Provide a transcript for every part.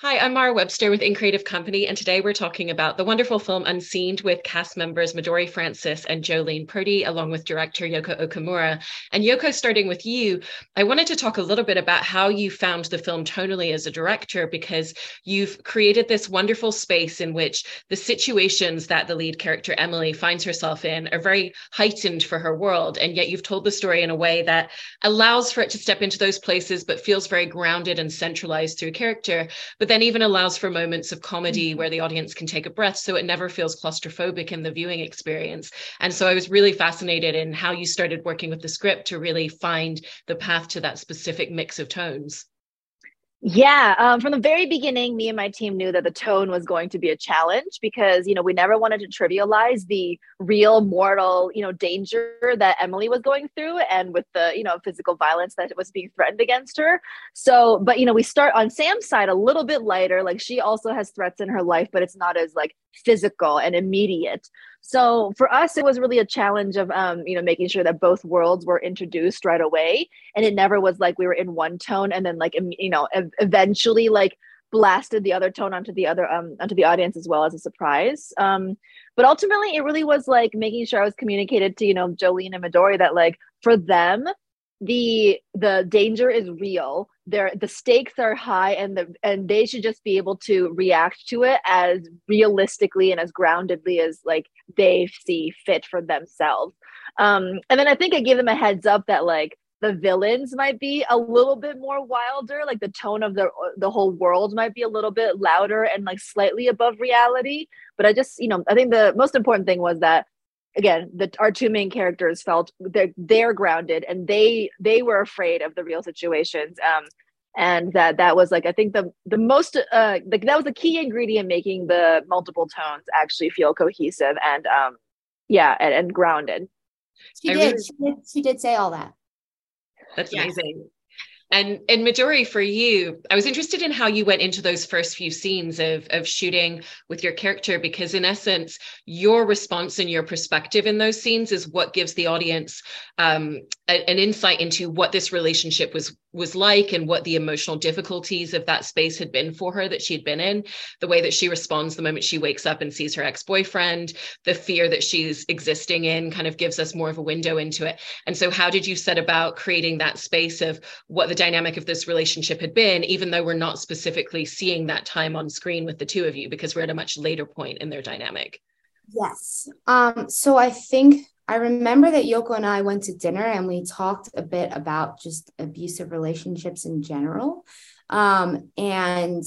Hi, I'm Mara Webster with InCreative Company, and today we're talking about the wonderful film Unseen with cast members Midori Francis and Jolene Purdy, along with director Yoko Okumura. And Yoko, starting with you, I wanted to talk a little bit about how you found the film tonally as a director, because you've created this wonderful space in which the situations that the lead character Emily finds herself in are very heightened for her world. And yet you've told the story in a way that allows for it to step into those places, but feels very grounded and centralized through character. But but then even allows for moments of comedy mm-hmm. where the audience can take a breath so it never feels claustrophobic in the viewing experience and so i was really fascinated in how you started working with the script to really find the path to that specific mix of tones yeah, um, from the very beginning, me and my team knew that the tone was going to be a challenge because you know we never wanted to trivialize the real mortal you know danger that Emily was going through, and with the you know physical violence that was being threatened against her. So, but you know we start on Sam's side a little bit lighter. Like she also has threats in her life, but it's not as like physical and immediate. So for us, it was really a challenge of um, you know making sure that both worlds were introduced right away, and it never was like we were in one tone and then like you know eventually like blasted the other tone onto the other um onto the audience as well as a surprise. Um, but ultimately, it really was like making sure I was communicated to you know Jolene and Midori that like for them the the danger is real. There the stakes are high and the and they should just be able to react to it as realistically and as groundedly as like they see fit for themselves. Um and then i think i gave them a heads up that like the villains might be a little bit more wilder like the tone of the the whole world might be a little bit louder and like slightly above reality. But i just you know i think the most important thing was that again the our two main characters felt they're they're grounded and they they were afraid of the real situations um and that that was like i think the the most uh like that was a key ingredient making the multiple tones actually feel cohesive and um yeah and, and grounded. She did, really, she did she did say all that. That's yeah. amazing and and Midori, for you, I was interested in how you went into those first few scenes of of shooting with your character, because in essence, your response and your perspective in those scenes is what gives the audience um, a, an insight into what this relationship was was like and what the emotional difficulties of that space had been for her that she'd been in. The way that she responds the moment she wakes up and sees her ex-boyfriend the fear that she's existing in kind of gives us more of a window into it. And so how did you set about creating that space of what the dynamic of this relationship had been even though we're not specifically seeing that time on screen with the two of you because we're at a much later point in their dynamic yes um so i think I remember that Yoko and I went to dinner and we talked a bit about just abusive relationships in general. Um, and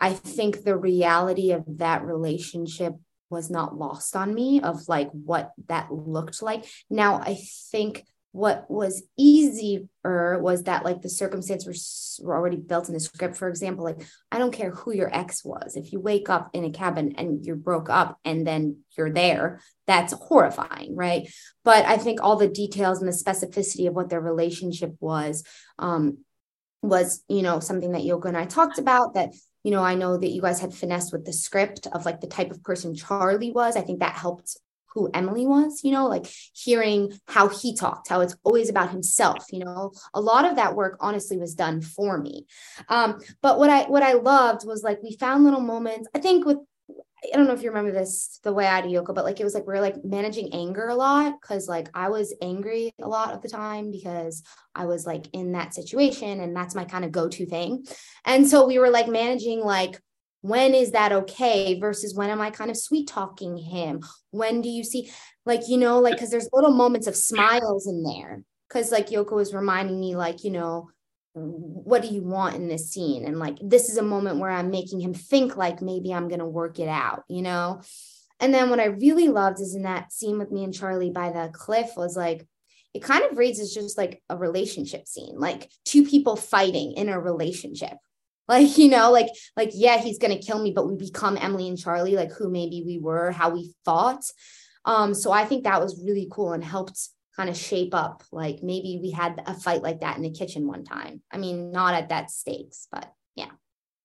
I think the reality of that relationship was not lost on me of like what that looked like. Now, I think what was easier was that like the circumstances were, were already built in the script. For example like i don't care who your ex was. If you wake up in a cabin and you broke up and then you're there that's horrifying right? But i think all the details and the specificity of what their relationship was um was you know something that yoko and i talked about that you know i know that you guys had finessed with the script of like the type of person charlie was. I think that helped who Emily was, you know, like hearing how he talked, how it's always about himself, you know. A lot of that work honestly was done for me. Um, but what I what I loved was like we found little moments. I think with I don't know if you remember this the way I do Yoko, but like it was like we are like managing anger a lot because like I was angry a lot of the time because I was like in that situation and that's my kind of go-to thing. And so we were like managing like when is that okay versus when am i kind of sweet talking him? When do you see like you know like because there's little moments of smiles in there. Because like yoko was reminding me like you know what do you want in this scene? And like this is a moment where i'm making him think like maybe i'm gonna work it out you know? And then what i really loved is in that scene with me and charlie by the cliff was like it kind of reads as just like a relationship scene like two people fighting in a relationship like you know like like yeah he's gonna kill me but we become emily and charlie like who maybe we were how we fought um so i think that was really cool and helped kind of shape up like maybe we had a fight like that in the kitchen one time. I mean not at that stakes but yeah.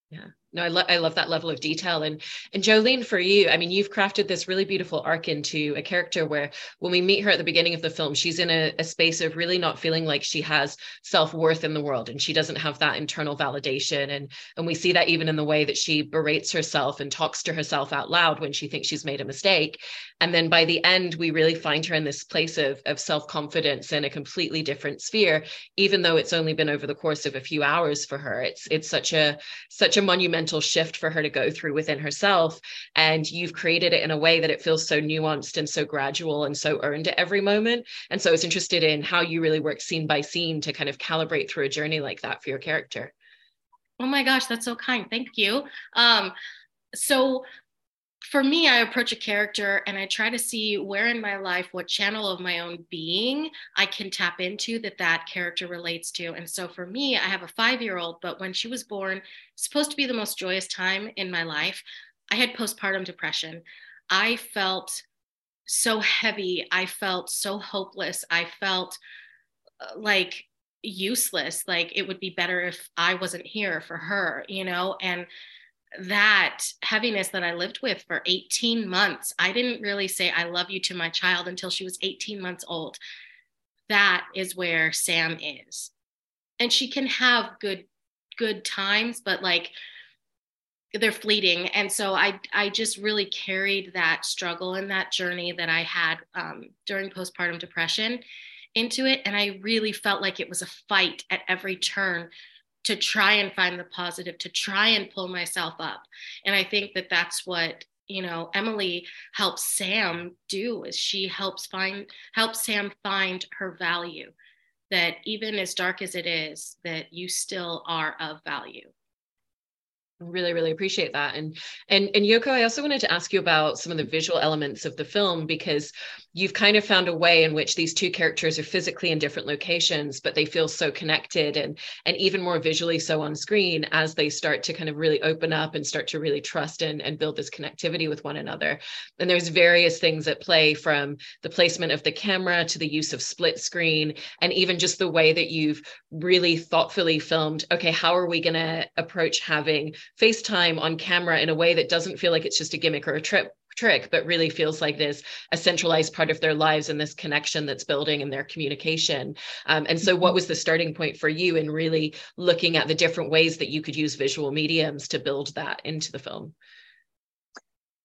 Yeah no, I, lo- I love that level of detail. And and Jolene, for you, I mean, you've crafted this really beautiful arc into a character where when we meet her at the beginning of the film, she's in a, a space of really not feeling like she has self-worth in the world and she doesn't have that internal validation. And and we see that even in the way that she berates herself and talks to herself out loud when she thinks she's made a mistake. And then by the end, we really find her in this place of, of self-confidence in a completely different sphere, even though it's only been over the course of a few hours for her. It's it's such a such a monumental shift for her to go through within herself. And you've created it in a way that it feels so nuanced and so gradual and so earned at every moment. And so I was interested in how you really work scene by scene to kind of calibrate through a journey like that for your character. Oh my gosh, that's so kind. Thank you. Um, so for me, I approach a character and I try to see where in my life, what channel of my own being I can tap into that that character relates to. And so for me, I have a five year old, but when she was born, supposed to be the most joyous time in my life, I had postpartum depression. I felt so heavy. I felt so hopeless. I felt uh, like useless. Like it would be better if I wasn't here for her, you know? And that heaviness that I lived with for 18 months. I didn't really say I love you to my child until she was 18 months old. That is where Sam is. And she can have good good times, but like they're fleeting. And so I I just really carried that struggle and that journey that I had um, during postpartum depression into it. And I really felt like it was a fight at every turn to try and find the positive, to try and pull myself up. And I think that that's what you know Emily helps Sam do is she helps find helps Sam find her value that even as dark as it is that you still are of value really really appreciate that. And and and yoko i also wanted to ask you about some of the visual elements of the film because you've kind of found a way in which these two characters are physically in different locations but they feel so connected and and even more visually so on screen as they start to kind of really open up and start to really trust and, and build this connectivity with one another. And there's various things at play from the placement of the camera to the use of split screen and even just the way that you've really thoughtfully filmed okay how are we going to approach having FaceTime on camera in a way that doesn't feel like it's just a gimmick or a trip trick, but really feels like this a centralized part of their lives and this connection that's building in their communication. Um, and so, what mm-hmm. was the starting point for you in really looking at the different ways that you could use visual mediums to build that into the film?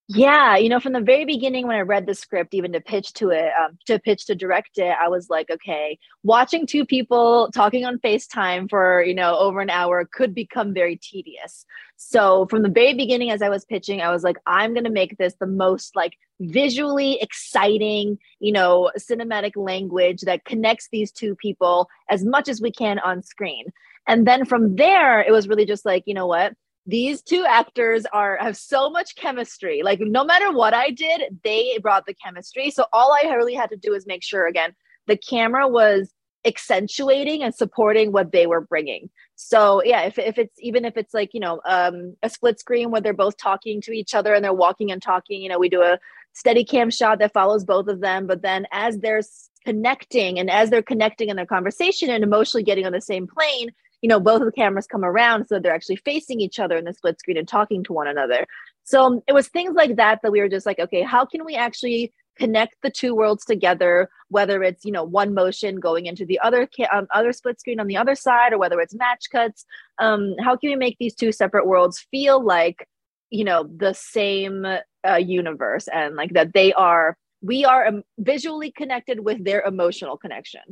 Yeah, you know, from the very beginning when I read the script, even to pitch to it, um, to pitch to direct it, I was like, okay, watching two people talking on FaceTime for, you know, over an hour could become very tedious. So from the very beginning, as I was pitching, I was like, I'm going to make this the most like visually exciting, you know, cinematic language that connects these two people as much as we can on screen. And then from there, it was really just like, you know what? These two actors are have so much chemistry. Like no matter what i did they brought the chemistry. So all i really had to do is make sure again the camera was accentuating and supporting what they were bringing. So yeah if, if it's even if it's like you know um, a split screen where they're both talking to each other and they're walking and talking you know we do a steady cam shot that follows both of them. But then as they're connecting and as they're connecting in their conversation and emotionally getting on the same plane you know both of the cameras come around so they're actually facing each other in the split screen and talking to one another. So um, it was things like that that we were just like okay how can we actually connect the two worlds together whether it's you know one motion going into the other ca- um, other split screen on the other side or whether it's match cuts? Um, how can we make these two separate worlds feel like you know the same uh, universe and like that they are we are um, visually connected with their emotional connection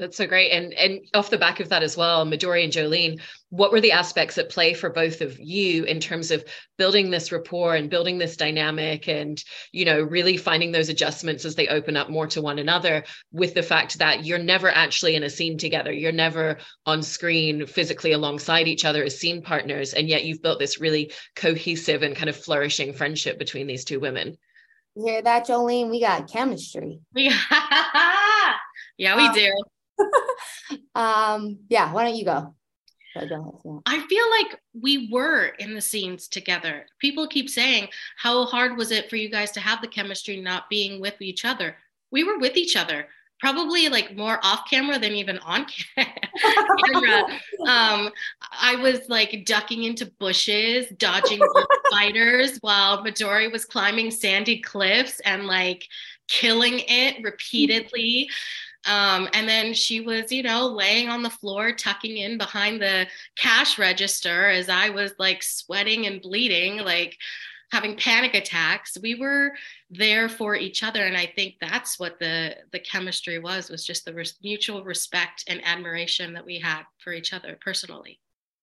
that's so great. And and off the back of that as well, Midori and Jolene, what were the aspects at play for both of you in terms of building this rapport and building this dynamic and, you know, really finding those adjustments as they open up more to one another with the fact that you're never actually in a scene together. You're never on screen physically alongside each other as scene partners. And yet you've built this really cohesive and kind of flourishing friendship between these two women. You hear that, Jolene? We got chemistry. yeah, we um, do. um, yeah, why don't you go? I feel like we were in the scenes together. People keep saying, How hard was it for you guys to have the chemistry not being with each other? We were with each other. probably like more off camera than even on camera. um, I was like ducking into bushes, dodging spiders while Midori was climbing sandy cliffs and like killing it repeatedly. Um, and then she was, you know, laying on the floor, tucking in behind the cash register as I was like sweating and bleeding, like having panic attacks. We were there for each other, and I think that's what the the chemistry was was just the res- mutual respect and admiration that we had for each other personally.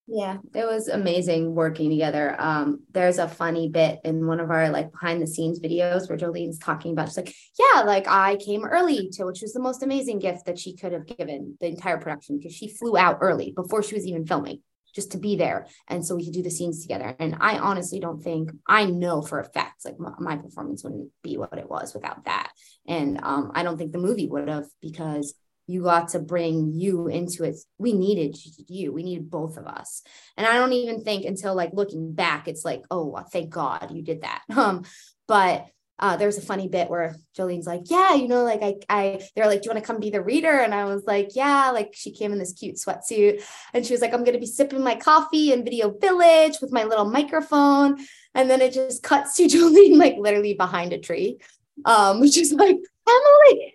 Yeah, it was amazing working together. Um, there's a funny bit in one of our like behind the scenes videos where Jolene's talking about she's like, yeah, like I came early to which was the most amazing gift that she could have given the entire production because she flew out early before she was even filming just to be there. And so we could do the scenes together. And i honestly don't think i know for a fact like my, my performance wouldn't be what it was without that. And um, i don't think the movie would have because you got to bring you into it. We needed you. We needed both of us. And I don't even think until like looking back, it's like, oh, thank God you did that. Um, but uh, there's a funny bit where Jolene's like, yeah, you know, like I, I, they're like, do you want to come be the reader? And I was like, yeah, like she came in this cute sweatsuit and she was like, I'm going to be sipping my coffee in Video Village with my little microphone. And then it just cuts to Jolene, like literally behind a tree, um, which is like, Emily.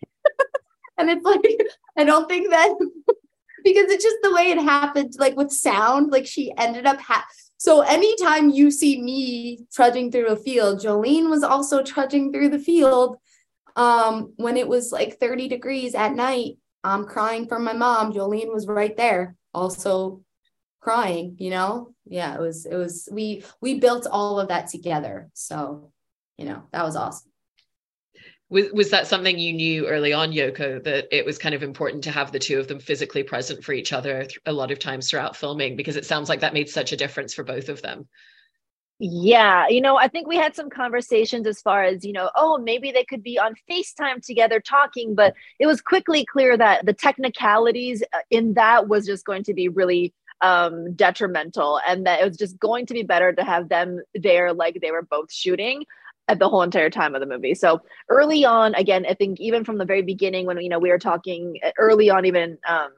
And it's like, I don't think that because it's just the way it happened, like with sound, like she ended up ha- so anytime you see me trudging through a field, Jolene was also trudging through the field um, when it was like 30 degrees at night. I'm crying for my mom. Jolene was right there, also crying, you know? Yeah, it was, it was, we, we built all of that together. So, you know, that was awesome was was that something you knew early on yoko that it was kind of important to have the two of them physically present for each other a lot of times throughout filming? Because it sounds like that made such a difference for both of them. Yeah, you know, I think we had some conversations as far as, you know, oh, maybe they could be on FaceTime together talking, but it was quickly clear that the technicalities uh, in that was just going to be really um, detrimental and that it was just going to be better to have them there like they were both shooting at the whole entire time of the movie. So early on, again, I think even from the very beginning when you know we were talking uh, early on, even um,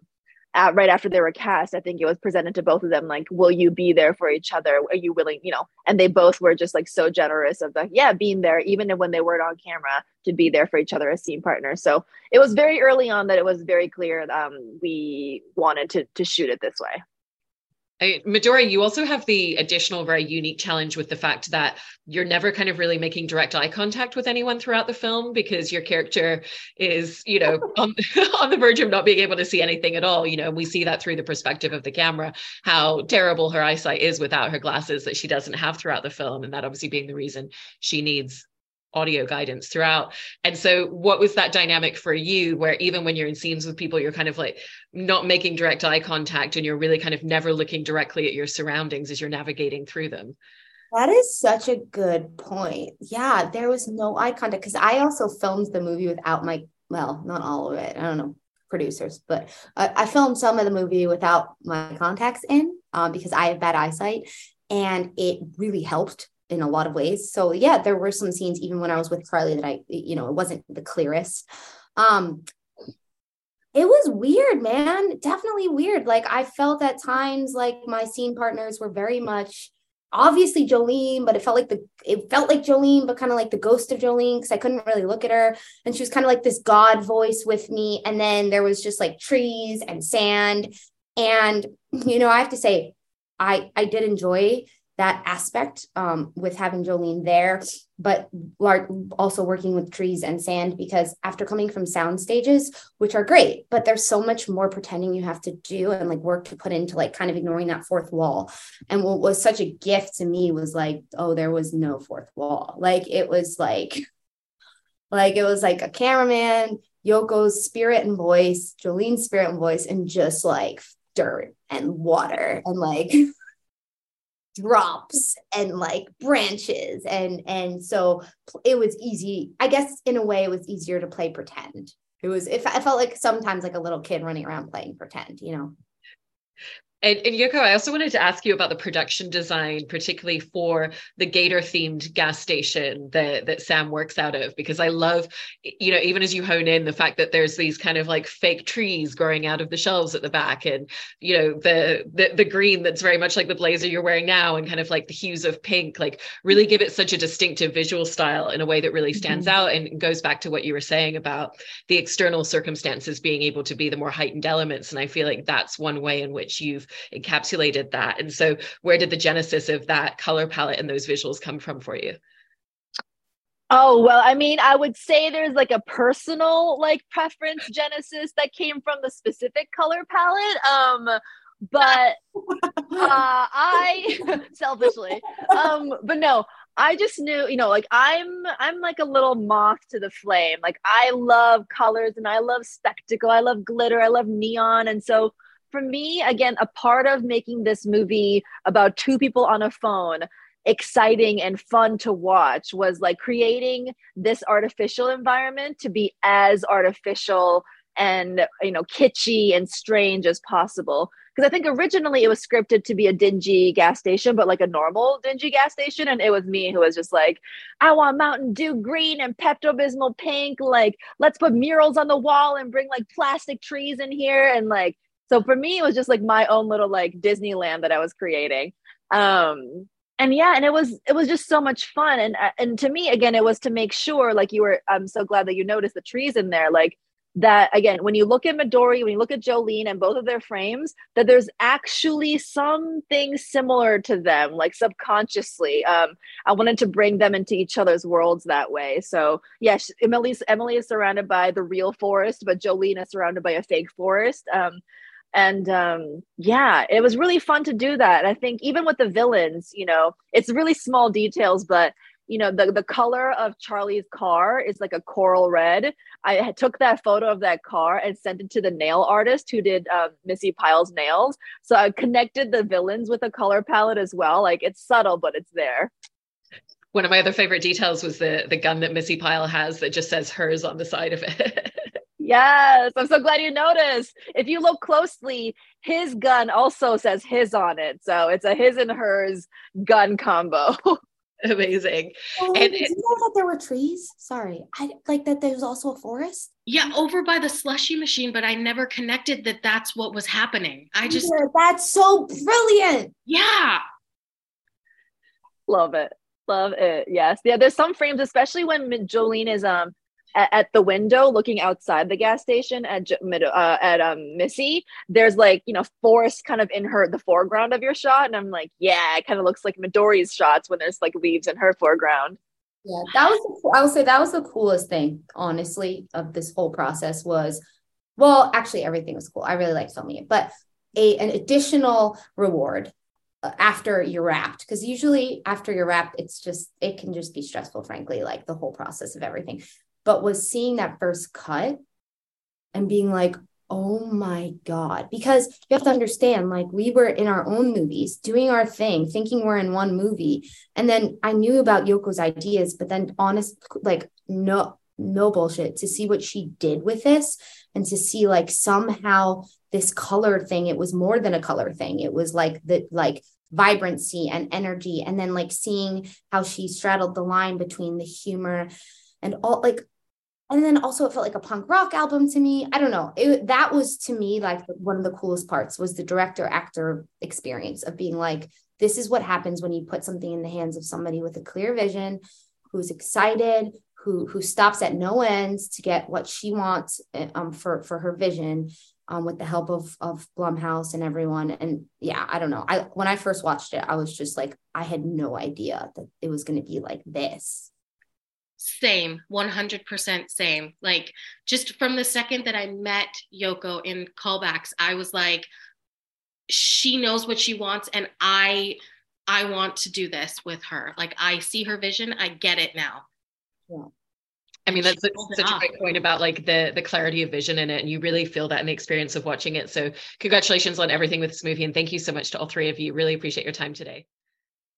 at, right after they were cast, I think it was presented to both of them like, "Will you be there for each other? Are you willing?" You know, and they both were just like so generous of the yeah, being there even when they weren't on camera to be there for each other as scene partners. So it was very early on that it was very clear um, we wanted to to shoot it this way. I, Midori, you also have the additional very unique challenge with the fact that you're never kind of really making direct eye contact with anyone throughout the film because your character is, you know, on, on the verge of not being able to see anything at all. You know, we see that through the perspective of the camera, how terrible her eyesight is without her glasses that she doesn't have throughout the film. And that obviously being the reason she needs audio guidance throughout. And so, what was that dynamic for you where even when you're in scenes with people, you're kind of like not making direct eye contact and you're really kind of never looking directly at your surroundings as you're navigating through them? That is such a good point. Yeah, there was no eye contact because I also filmed the movie without my, well, not all of it. I don't know, producers, but I, I filmed some of the movie without my contacts in um, because I have bad eyesight. And it really helped in a lot of ways. So yeah, there were some scenes even when I was with Carly that I, you know, it wasn't the clearest. Um, it was weird, man. Definitely weird. Like I felt at times like my scene partners were very much obviously Jolene, but it felt like the it felt like Jolene, but kind of like the ghost of Jolene because I couldn't really look at her. And she was kind of like this God voice with me. And then there was just like trees and sand. And you know, I have to say, I I did enjoy that aspect um, with having Jolene there, but also working with trees and sand because after coming from sound stages, which are great, but there's so much more pretending you have to do and like work to put into like kind of ignoring that fourth wall. And what was such a gift to me was like, oh, there was no fourth wall. Like it was like, like it was like a cameraman, Yoko's spirit and voice, Jolene's spirit and voice, and just like dirt and water and like drops and like branches and and so it was easy i guess in a way it was easier to play pretend. It was i felt like sometimes like a little kid running around playing pretend you know And, and, Yoko, I also wanted to ask you about the production design, particularly for the gator themed gas station that, that Sam works out of, because I love, you know, even as you hone in the fact that there's these kind of like fake trees growing out of the shelves at the back and, you know, the, the, the green that's very much like the blazer you're wearing now and kind of like the hues of pink, like really give it such a distinctive visual style in a way that really stands mm-hmm. out and goes back to what you were saying about the external circumstances being able to be the more heightened elements. And I feel like that's one way in which you've encapsulated that. And so, where did the genesis of that color palette and those visuals come from for you? Oh, well, I mean, I would say there's like a personal like preference genesis that came from the specific color palette. Um, but uh, I selfishly, um, but no, I just knew, you know, like I'm I'm like a little moth to the flame. Like I love colors and I love spectacle. I love glitter. I love neon. And so for me, again, a part of making this movie about two people on a phone exciting and fun to watch was like creating this artificial environment to be as artificial and you know kitschy and strange as possible. Because i think originally it was scripted to be a dingy gas station but like a normal dingy gas station and it was me who was just like i want mountain dew green and pepto-bismol pink like let's put murals on the wall and bring like plastic trees in here and like so for me, it was just like my own little like Disneyland that I was creating. Um, and yeah, and it was it was just so much fun. And uh, and to me, again, it was to make sure, like you were. I'm so glad that you noticed the trees in there, like that again when you look at midori when you look at jolene and both of their frames that there's actually something similar to them like subconsciously um i wanted to bring them into each other's worlds that way so yes emily's emily is surrounded by the real forest but jolene is surrounded by a fake forest um and um, yeah it was really fun to do that. And i think even with the villains you know it's really small details but you know the, the color of charlie's car is like a coral red. I took that photo of that car and sent it to the nail artist who did um, missy pyle's nails. So i connected the villains with a color palette as well. Like it's subtle but it's there. One of my other favorite details was the the gun that missy pyle has that just says hers on the side of it Yes, I'm so glad you noticed. If you look closely, his gun also says his on it. So it's a his and hers gun combo. Amazing. Oh, and did you know that there were trees? Sorry. I like that there's also a forest. Yeah, over by the slushy machine, but I never connected that that's what was happening. I just yeah, that's so brilliant. Yeah. Love it. Love it. Yes. Yeah, there's some frames especially when Jolene is um at, at, the window looking outside the gas station at uh, at um, Missy, there's like you know forest kind of in her the foreground of your shot, and I'm like, yeah, it kind of looks like Midori's shots when there's like leaves in her foreground. Yeah, that was the, I would say that was the coolest thing, honestly, of this whole process was, well, actually everything was cool. I really liked filming it, but a an additional reward uh, after you're wrapped because usually after you're wrapped it's just it can just be stressful frankly like the whole process of everything but was seeing that first cut and being like, oh my God. Because you have to understand, like, we were in our own movies, doing our thing, thinking we're in one movie. And then I knew about Yoko's ideas, but then honest, like, no, no bullshit to see what she did with this and to see like somehow this color thing it was more than a color thing it was like the like vibrancy and energy and then like seeing how she straddled the line between the humor and all like and then also it felt like a punk rock album to me i don't know it, that was to me like one of the coolest parts was the director actor experience of being like this is what happens when you put something in the hands of somebody with a clear vision who's excited who who stops at no ends to get what she wants eh, um, for for her vision um, with the help of of Blumhouse and everyone. And yeah, I don't know. I when I first watched it, I was just like, I had no idea that it was going to be like this same 100% same like just from the second that i met yoko in callbacks i was like she knows what she wants and i i want to do this with her like i see her vision i get it now yeah I mean, that's such, such a great point about like the the clarity of vision in it, and you really feel that in the experience of watching it. So, congratulations on everything with this movie, and thank you so much to all three of you. Really appreciate your time today.